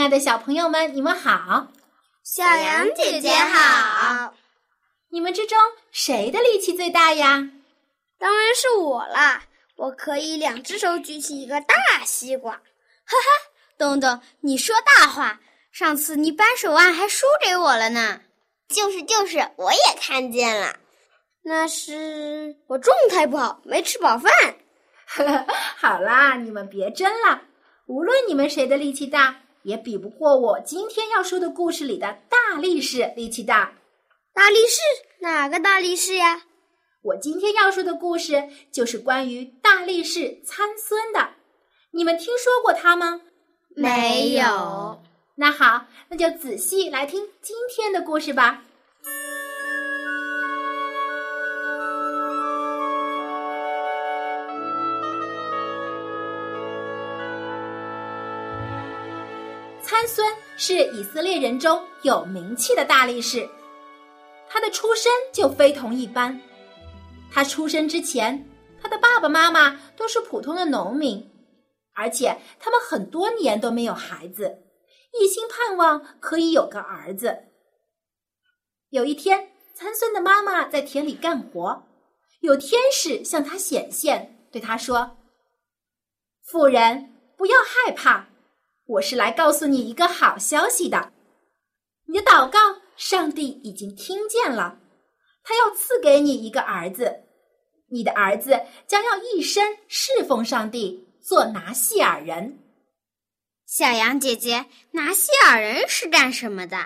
亲爱的小朋友们，你们好！小羊姐姐好！你们之中谁的力气最大呀？当然是我啦！我可以两只手举起一个大西瓜。哈哈，东东，你说大话！上次你扳手腕还输给我了呢。就是就是，我也看见了。那是我状态不好，没吃饱饭。好啦，你们别争了。无论你们谁的力气大。也比不过我今天要说的故事里的大力士力气大。大力士哪个大力士呀？我今天要说的故事就是关于大力士参孙的。你们听说过他吗？没有。那好，那就仔细来听今天的故事吧。参孙是以色列人中有名气的大力士，他的出身就非同一般。他出生之前，他的爸爸妈妈都是普通的农民，而且他们很多年都没有孩子，一心盼望可以有个儿子。有一天，参孙的妈妈在田里干活，有天使向他显现，对他说：“妇人，不要害怕。”我是来告诉你一个好消息的，你的祷告，上帝已经听见了，他要赐给你一个儿子，你的儿子将要一生侍奉上帝，做拿细尔人。小羊姐姐，拿细尔人是干什么的？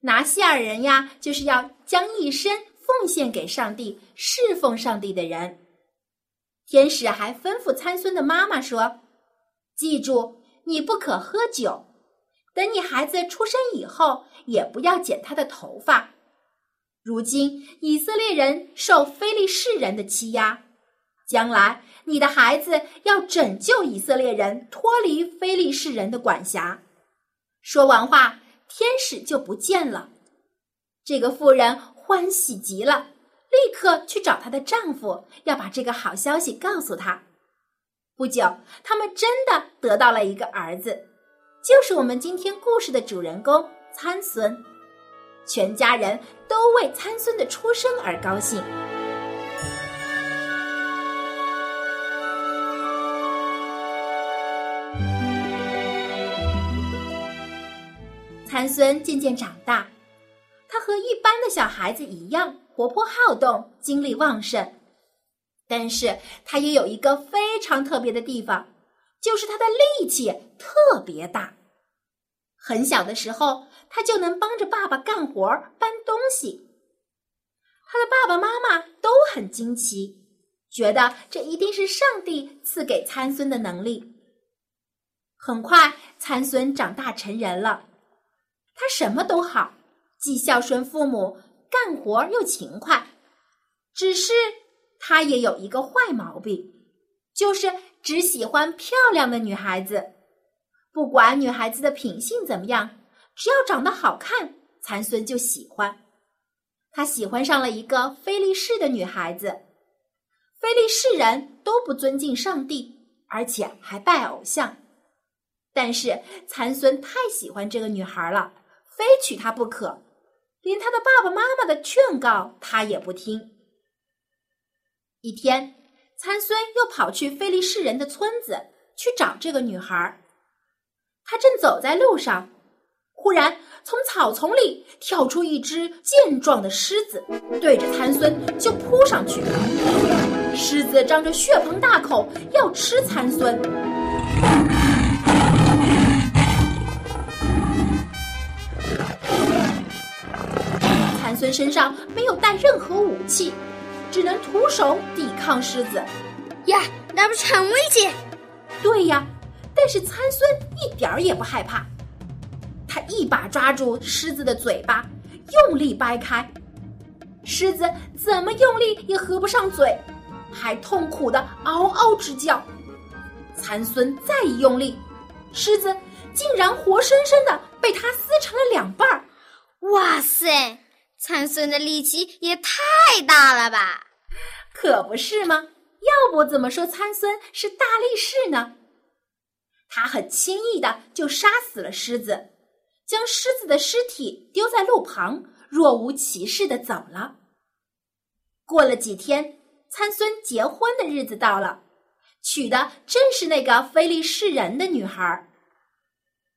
拿细尔人呀，就是要将一生奉献给上帝，侍奉上帝的人。天使还吩咐参孙的妈妈说：“记住。”你不可喝酒，等你孩子出生以后，也不要剪他的头发。如今以色列人受非利士人的欺压，将来你的孩子要拯救以色列人脱离非利士人的管辖。说完话，天使就不见了。这个妇人欢喜极了，立刻去找她的丈夫，要把这个好消息告诉他。不久，他们真的得到了一个儿子，就是我们今天故事的主人公参孙。全家人都为参孙的出生而高兴。参孙渐渐长大，他和一般的小孩子一样活泼好动，精力旺盛。但是他也有一个非常特别的地方，就是他的力气特别大。很小的时候，他就能帮着爸爸干活搬东西。他的爸爸妈妈都很惊奇，觉得这一定是上帝赐给参孙的能力。很快，参孙长大成人了，他什么都好，既孝顺父母，干活又勤快，只是。他也有一个坏毛病，就是只喜欢漂亮的女孩子，不管女孩子的品性怎么样，只要长得好看，残孙就喜欢。他喜欢上了一个菲利士的女孩子，菲利士人都不尊敬上帝，而且还拜偶像。但是残孙太喜欢这个女孩了，非娶她不可，连他的爸爸妈妈的劝告他也不听。一天，参孙又跑去菲利士人的村子去找这个女孩。他正走在路上，忽然从草丛里跳出一只健壮的狮子，对着参孙就扑上去。狮子张着血盆大口要吃参孙。参孙身上没有带任何武器。只能徒手抵抗狮子，呀，那不是很危险？对呀，但是参孙一点儿也不害怕，他一把抓住狮子的嘴巴，用力掰开。狮子怎么用力也合不上嘴，还痛苦的嗷嗷直叫。参孙再一用力，狮子竟然活生生的被他撕成了两半儿。哇塞，参孙的力气也太大了吧！可不是吗？要不怎么说参孙是大力士呢？他很轻易的就杀死了狮子，将狮子的尸体丢在路旁，若无其事的走了。过了几天，参孙结婚的日子到了，娶的正是那个非利士人的女孩。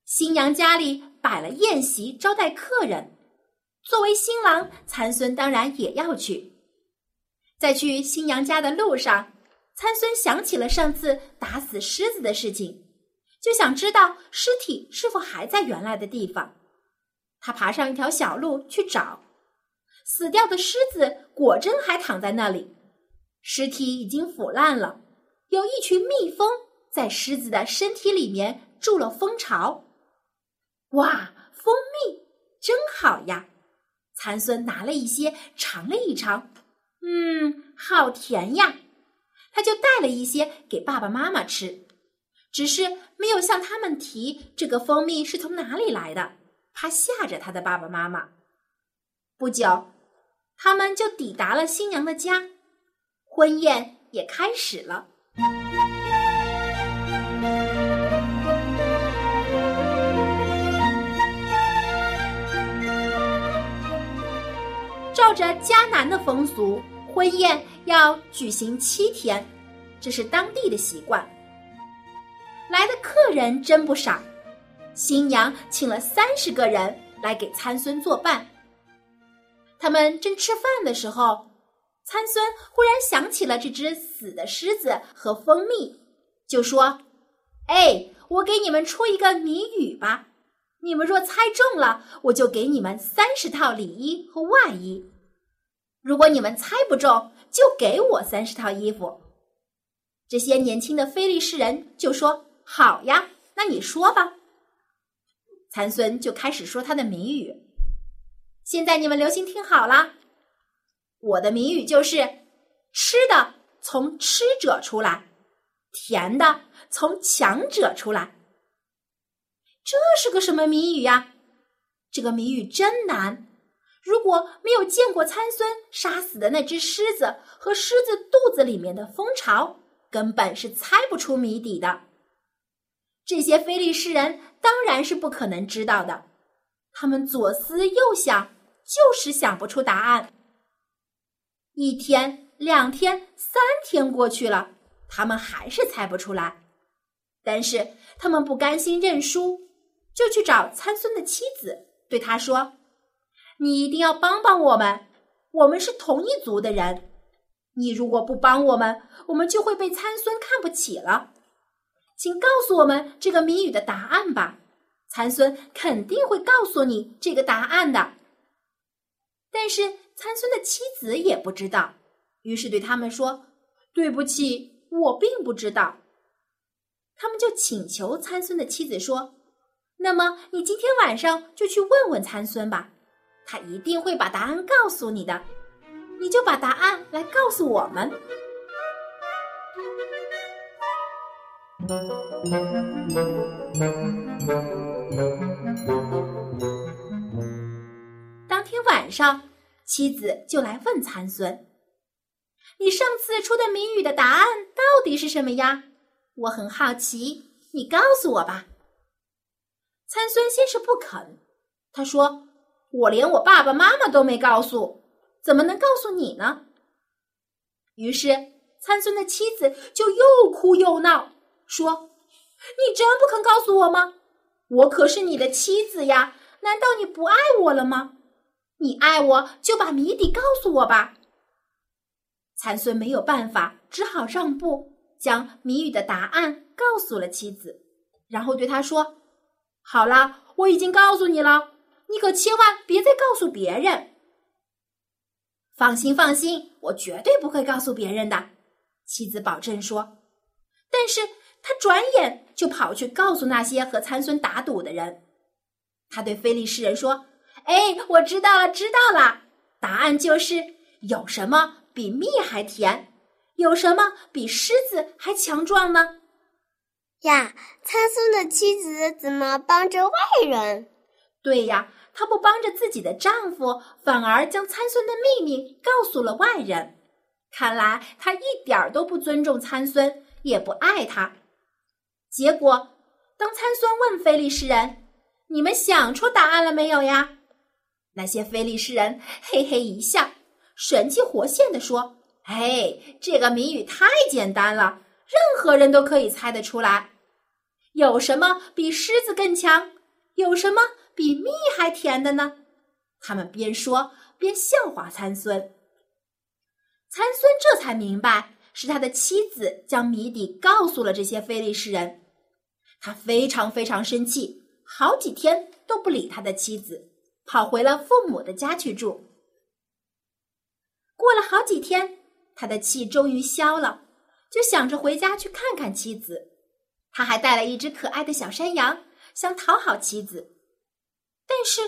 新娘家里摆了宴席招待客人，作为新郎，参孙当然也要去。在去新娘家的路上。参孙想起了上次打死狮子的事情，就想知道尸体是否还在原来的地方。他爬上一条小路去找，死掉的狮子果真还躺在那里，尸体已经腐烂了。有一群蜜蜂在狮子的身体里面筑了蜂巢。哇，蜂蜜真好呀！蚕孙拿了一些尝了一尝，嗯，好甜呀。他就带了一些给爸爸妈妈吃，只是没有向他们提这个蜂蜜是从哪里来的，怕吓着他的爸爸妈妈。不久，他们就抵达了新娘的家，婚宴也开始了。照着迦南的风俗。婚宴要举行七天，这是当地的习惯。来的客人真不少，新娘请了三十个人来给参孙作伴。他们正吃饭的时候，参孙忽然想起了这只死的狮子和蜂蜜，就说：“哎，我给你们出一个谜语吧，你们若猜中了，我就给你们三十套里衣和外衣。”如果你们猜不中，就给我三十套衣服。这些年轻的非利士人就说：“好呀，那你说吧。”参孙就开始说他的谜语。现在你们留心听好了，我的谜语就是：吃的从吃者出来，甜的从强者出来。这是个什么谜语呀？这个谜语真难。如果没有见过参孙杀死的那只狮子和狮子肚子里面的蜂巢，根本是猜不出谜底的。这些非利士人当然是不可能知道的，他们左思右想，就是想不出答案。一天、两天、三天过去了，他们还是猜不出来。但是他们不甘心认输，就去找参孙的妻子，对他说。你一定要帮帮我们，我们是同一族的人。你如果不帮我们，我们就会被参孙看不起了。请告诉我们这个谜语的答案吧，参孙肯定会告诉你这个答案的。但是参孙的妻子也不知道，于是对他们说：“对不起，我并不知道。”他们就请求参孙的妻子说：“那么你今天晚上就去问问参孙吧。”他一定会把答案告诉你的，你就把答案来告诉我们。当天晚上，妻子就来问参孙：“你上次出的谜语的答案到底是什么呀？我很好奇，你告诉我吧。”参孙先是不肯，他说。我连我爸爸妈妈都没告诉，怎么能告诉你呢？于是参孙的妻子就又哭又闹，说：“你真不肯告诉我吗？我可是你的妻子呀！难道你不爱我了吗？你爱我就把谜底告诉我吧。”参孙没有办法，只好让步，将谜语的答案告诉了妻子，然后对他说：“好了，我已经告诉你了。”你可千万别再告诉别人。放心，放心，我绝对不会告诉别人的。妻子保证说。但是他转眼就跑去告诉那些和参孙打赌的人。他对菲利士人说：“哎，我知道了，知道了。答案就是有什么比蜜还甜，有什么比狮子还强壮呢？”呀，参孙的妻子怎么帮着外人？对呀，她不帮着自己的丈夫，反而将参孙的秘密告诉了外人。看来她一点儿都不尊重参孙，也不爱他。结果，当参孙问菲利士人：“你们想出答案了没有呀？”那些菲利士人嘿嘿一笑，神气活现地说：“哎，这个谜语太简单了，任何人都可以猜得出来。有什么比狮子更强？有什么比蜜还甜的呢？”他们边说边笑话参孙。参孙这才明白，是他的妻子将谜底告诉了这些非利士人。他非常非常生气，好几天都不理他的妻子。跑回了父母的家去住。过了好几天，他的气终于消了，就想着回家去看看妻子。他还带了一只可爱的小山羊，想讨好妻子。但是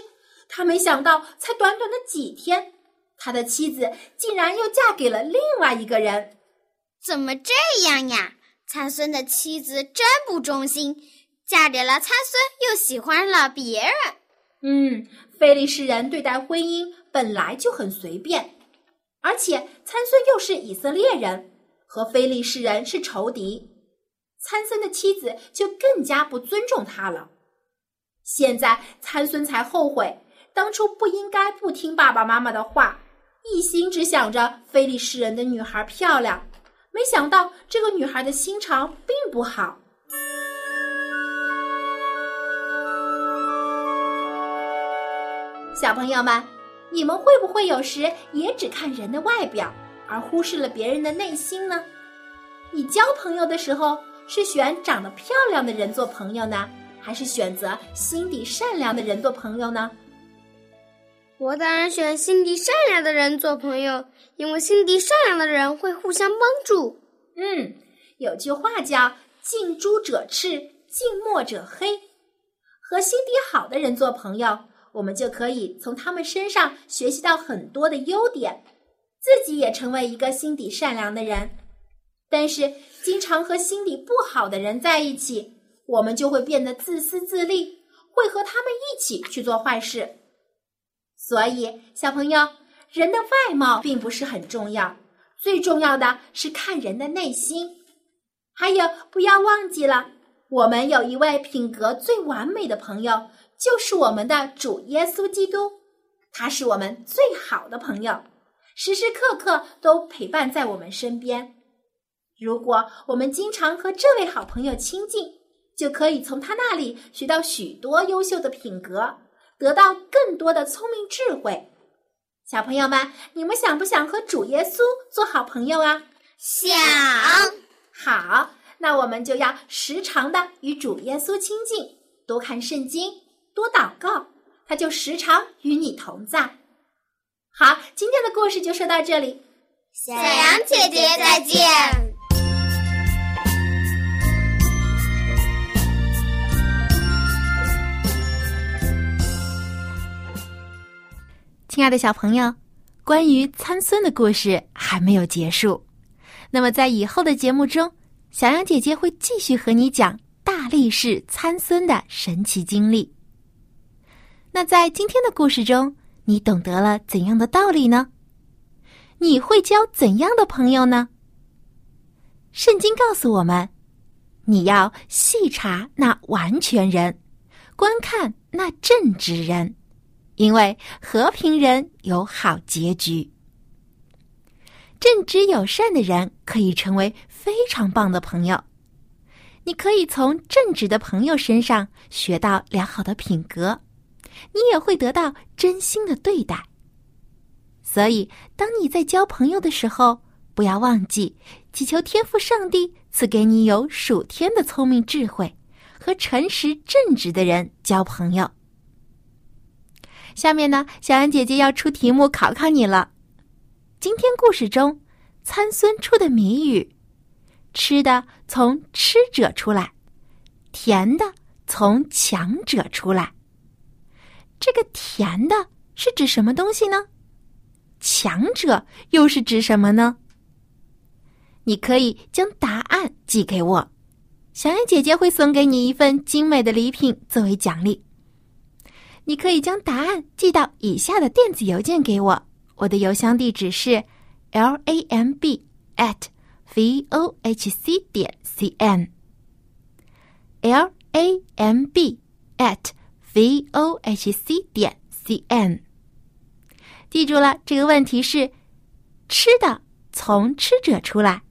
他没想到，才短短的几天，他的妻子竟然又嫁给了另外一个人。怎么这样呀？参孙的妻子真不忠心，嫁给了参孙，又喜欢了别人。嗯。菲利士人对待婚姻本来就很随便，而且参孙又是以色列人，和菲利士人是仇敌，参孙的妻子就更加不尊重他了。现在参孙才后悔，当初不应该不听爸爸妈妈的话，一心只想着菲利士人的女孩漂亮，没想到这个女孩的心肠并不好。小朋友们，你们会不会有时也只看人的外表，而忽视了别人的内心呢？你交朋友的时候是选长得漂亮的人做朋友呢，还是选择心底善良的人做朋友呢？我当然选心地善良的人做朋友，因为心地善良的人会互相帮助。嗯，有句话叫“近朱者赤，近墨者黑”，和心底好的人做朋友。我们就可以从他们身上学习到很多的优点，自己也成为一个心底善良的人。但是，经常和心底不好的人在一起，我们就会变得自私自利，会和他们一起去做坏事。所以，小朋友，人的外貌并不是很重要，最重要的是看人的内心。还有，不要忘记了，我们有一位品格最完美的朋友。就是我们的主耶稣基督，他是我们最好的朋友，时时刻刻都陪伴在我们身边。如果我们经常和这位好朋友亲近，就可以从他那里学到许多优秀的品格，得到更多的聪明智慧。小朋友们，你们想不想和主耶稣做好朋友啊？想。好，那我们就要时常的与主耶稣亲近，多看圣经。多祷告，他就时常与你同在。好，今天的故事就说到这里。小羊姐姐再见。亲爱的小朋友，关于参孙的故事还没有结束。那么，在以后的节目中，小羊姐姐会继续和你讲大力士参孙的神奇经历。那在今天的故事中，你懂得了怎样的道理呢？你会交怎样的朋友呢？圣经告诉我们，你要细查那完全人，观看那正直人，因为和平人有好结局。正直友善的人可以成为非常棒的朋友，你可以从正直的朋友身上学到良好的品格。你也会得到真心的对待。所以，当你在交朋友的时候，不要忘记祈求天父上帝赐给你有属天的聪明智慧，和诚实正直的人交朋友。下面呢，小安姐姐要出题目考考你了。今天故事中，参孙出的谜语：吃的从吃者出来，甜的从强者出来。这个甜的是指什么东西呢？强者又是指什么呢？你可以将答案寄给我，小安姐姐会送给你一份精美的礼品作为奖励。你可以将答案寄到以下的电子邮件给我，我的邮箱地址是 l a m b at v o h c 点 c n l a m b at v o h c 点 c n。记住了，这个问题是：吃的从吃者出来，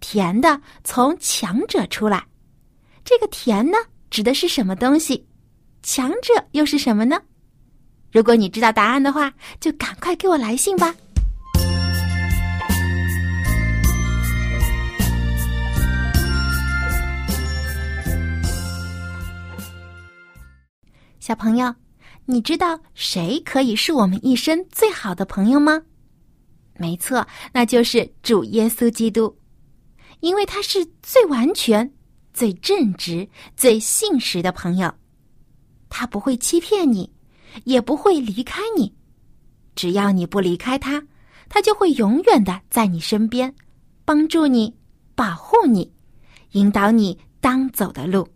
甜的从强者出来。这个甜呢，指的是什么东西？强者又是什么呢？如果你知道答案的话，就赶快给我来信吧。小朋友，你知道谁可以是我们一生最好的朋友吗？没错，那就是主耶稣基督，因为他是最完全、最正直、最信实的朋友。他不会欺骗你，也不会离开你。只要你不离开他，他就会永远的在你身边，帮助你、保护你、引导你当走的路。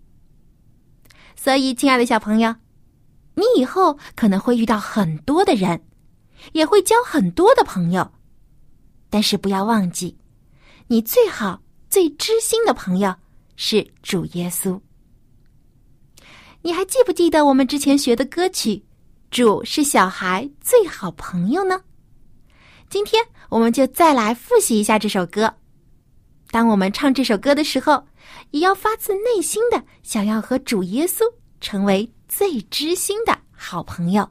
所以，亲爱的小朋友，你以后可能会遇到很多的人，也会交很多的朋友，但是不要忘记，你最好、最知心的朋友是主耶稣。你还记不记得我们之前学的歌曲《主是小孩最好朋友》呢？今天我们就再来复习一下这首歌。当我们唱这首歌的时候，也要发自内心的想要和主耶稣成为最知心的好朋友。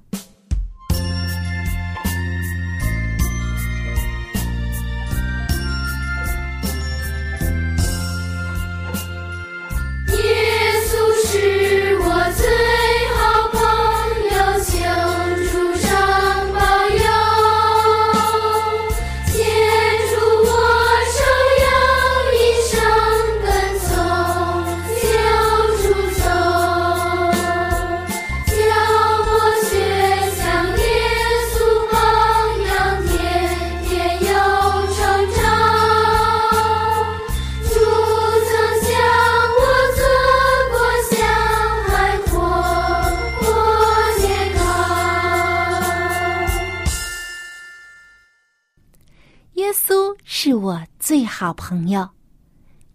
好朋友，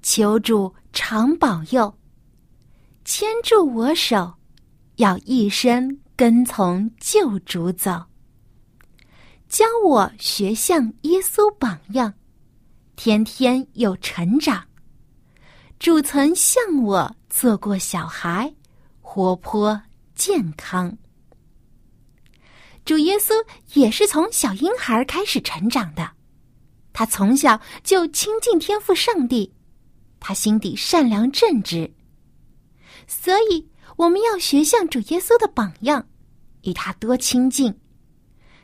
求主常保佑，牵住我手，要一生跟从救主走。教我学像耶稣榜样，天天有成长。主曾向我做过小孩，活泼健康。主耶稣也是从小婴孩开始成长的。他从小就亲近天赋上帝，他心底善良正直，所以我们要学像主耶稣的榜样，与他多亲近，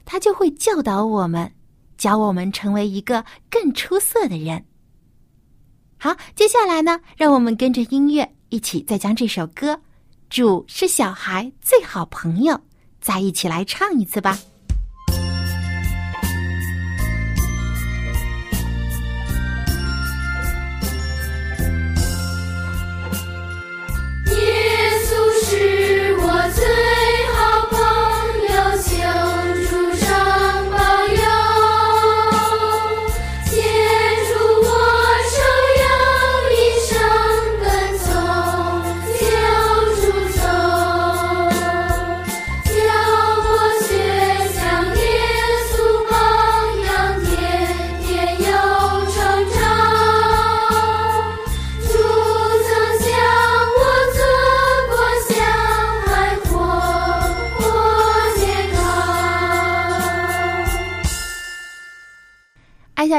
他就会教导我们，教我们成为一个更出色的人。好，接下来呢，让我们跟着音乐一起再将这首歌《主是小孩最好朋友》再一起来唱一次吧。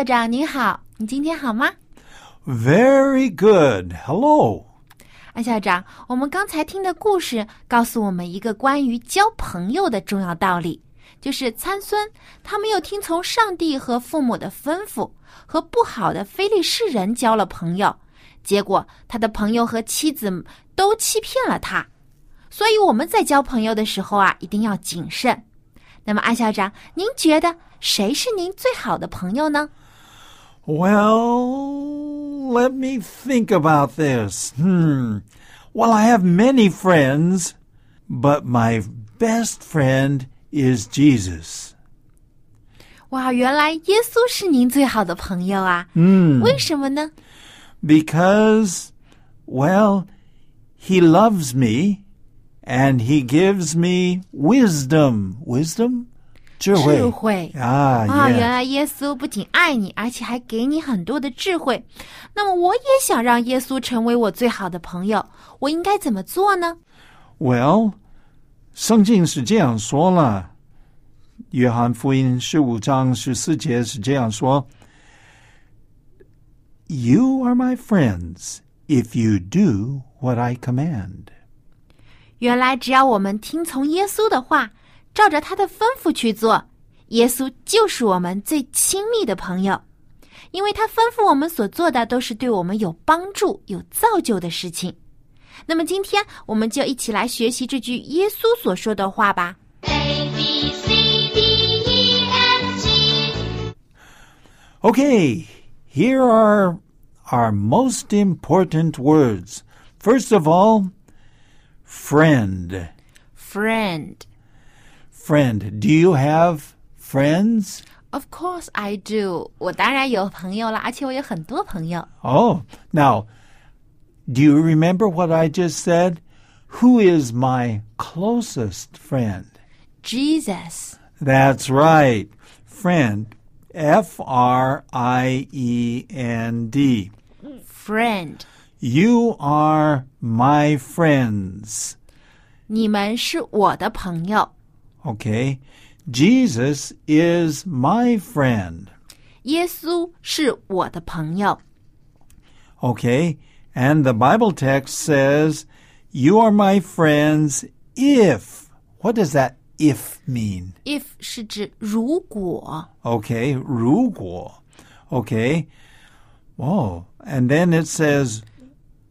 校长您好，你今天好吗？Very good. Hello，安校长，我们刚才听的故事告诉我们一个关于交朋友的重要道理，就是参孙他没有听从上帝和父母的吩咐，和不好的非利士人交了朋友，结果他的朋友和妻子都欺骗了他。所以我们在交朋友的时候啊，一定要谨慎。那么，安校长，您觉得谁是您最好的朋友呢？Well, let me think about this. Hmm. Well, I have many friends, but my best friend is Jesus. 哇，原来耶稣是您最好的朋友啊！ Hmm. 为什么呢？ Because, well, he loves me and he gives me wisdom. Wisdom? 智慧.智慧 Ah, 啊，原.来耶稣不仅爱你，而且还给你很多的智慧。那么，我也想让耶稣成为我最好的朋友，我应该怎么做呢？Well, 圣经是这样说了，约翰福音十五章十四节是这样说：“You are my friends if you do what I command。原来，只要我们听从耶稣的话，照着他的吩咐去做，耶稣就是我们最亲密的朋友，因为他吩咐我们所做的都是对我们有帮助、有造就的事情。那么，今天我们就一起来学习这句耶稣所说的话吧。A B C D E F G Okay, here are our most important words. First of all, friend. Friend, Friend. Do you have friends? of course I do。我当然有朋友了，而且我有很多朋友。 Oh, now, do you remember what I just said? Who is my closest friend? Jesus, That's right. Friend. F R I E N D. friend， You are my friends. 你们是我的朋友。 Okay. Jesus is my friend. 耶稣是我的朋友。 Okay. And the Bible text says, You are my friends if. What does that if mean? If 是指如果， Okay. 如果. Okay. Oh. And then it says,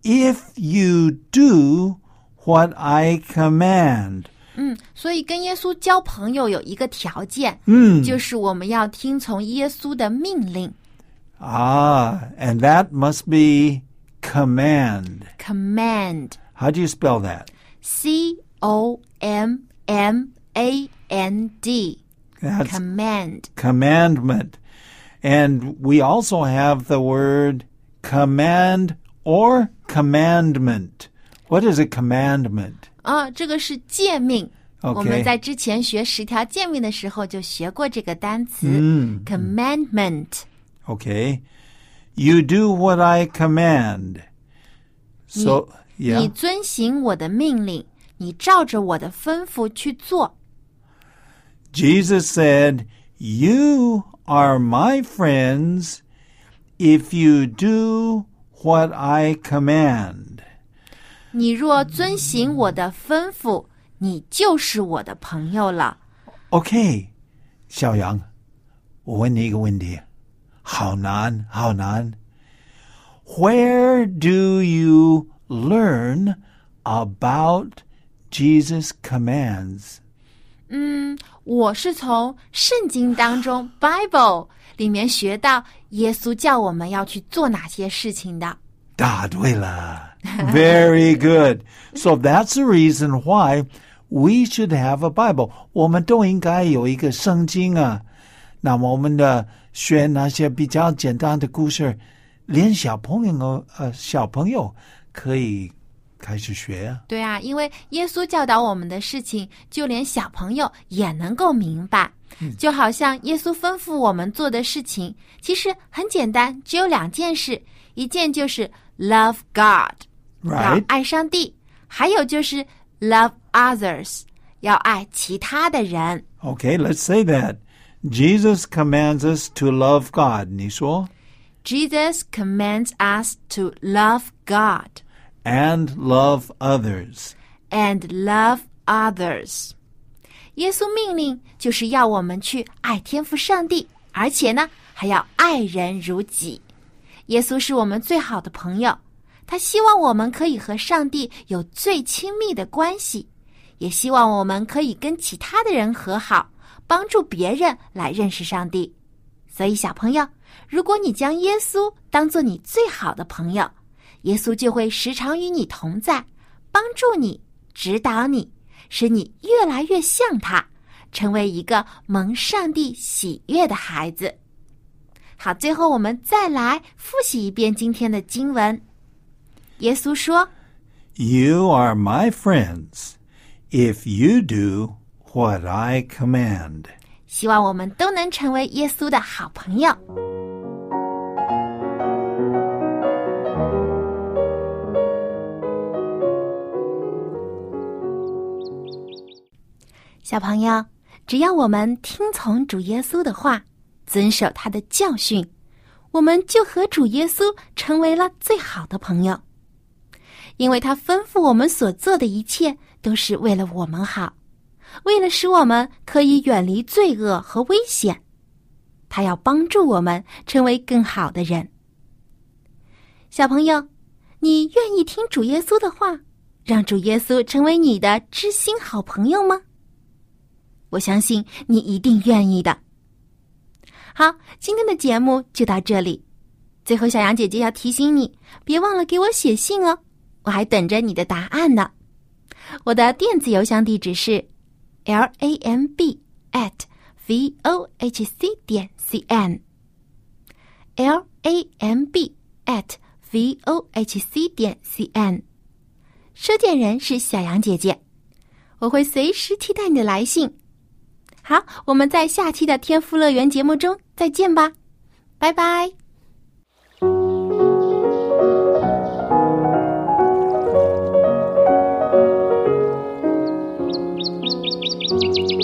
If you do what I command. 嗯，所以跟耶稣交朋友有一个条件，嗯就是我们要听从耶稣的命令 Ah, and that must be command. ，command。 How do you spell that? C O M M A N D That's command。 commandment. And we also have the word command or commandment. What is a commandment? 啊，这个是诫命。 OK 我们在之前学十条诫命的时候就学过这个单词、嗯 commandment。 Okay. You do what I command. So, 你 yeah. 遵行我的命令，你照着我的吩咐去做。 Jesus said, You are my friends if you do what I command. 你若遵行我的吩咐，你就是我的朋友了。OK，小杨，我问你一个问题，好难，好难。Where do you learn about Jesus' commands? 嗯，我是从圣经当中 Bible 里面学到耶稣叫我们要去做哪些事情的。答对了。Very good. So that's the reason why we should have a Bible. 我们都应该有一个圣经啊。那么我们的学那些比较简单的故事，连小朋友呃小朋友可以开始学啊。对啊，因为耶稣教导我们的事情，就连小朋友也能够明白。就好像耶稣吩咐我们做的事情，其实很简单，只有两件事，一件就是 love God，要 Right? 爱上帝；还有就是 love others，要爱其他的人。 Okay, let's say that. Jesus commands us to love God. 你说 Jesus commands us to love God and love others. and love others。耶稣命令就是要我们去爱天父上帝，而且呢还要爱人如己。耶稣是我们最好的朋友， 他希望我们可以和上帝有最亲密的关系，也希望我们可以跟其他的人和好，帮助别人来认识上帝。所以，小朋友，如果你将耶稣当做你最好的朋友，耶稣就会时常与你同在，帮助你、指导你，使你越来越像他，成为一个蒙上帝喜悦的孩子。好，最后我们再来复习一遍今天的经文。耶稣说 You are my friends if you do what I command.：“ 希望我们都能成为耶稣的好朋友。”小朋友，只要我们听从主耶稣的话，遵守他的教训，我们就和主耶稣成为了最好的朋友。因为他吩咐我们所做的一切都是为了我们好，为了使我们可以远离罪恶和危险。他要帮助我们成为更好的人。小朋友，你愿意听主耶稣的话，让主耶稣成为你的知心好朋友吗？我相信你一定愿意的。好，今天的节目就到这里。最后，小杨姐姐要提醒你，别忘了给我写信哦，我还等着你的答案呢。我的电子邮箱地址是 l a m b at v o h c 点 c n l a m b at v o h c 点 c n。收件人是小杨姐姐，我会随时期待你的来信。好，我们在下期的天赋乐园节目中再见吧，拜拜。Música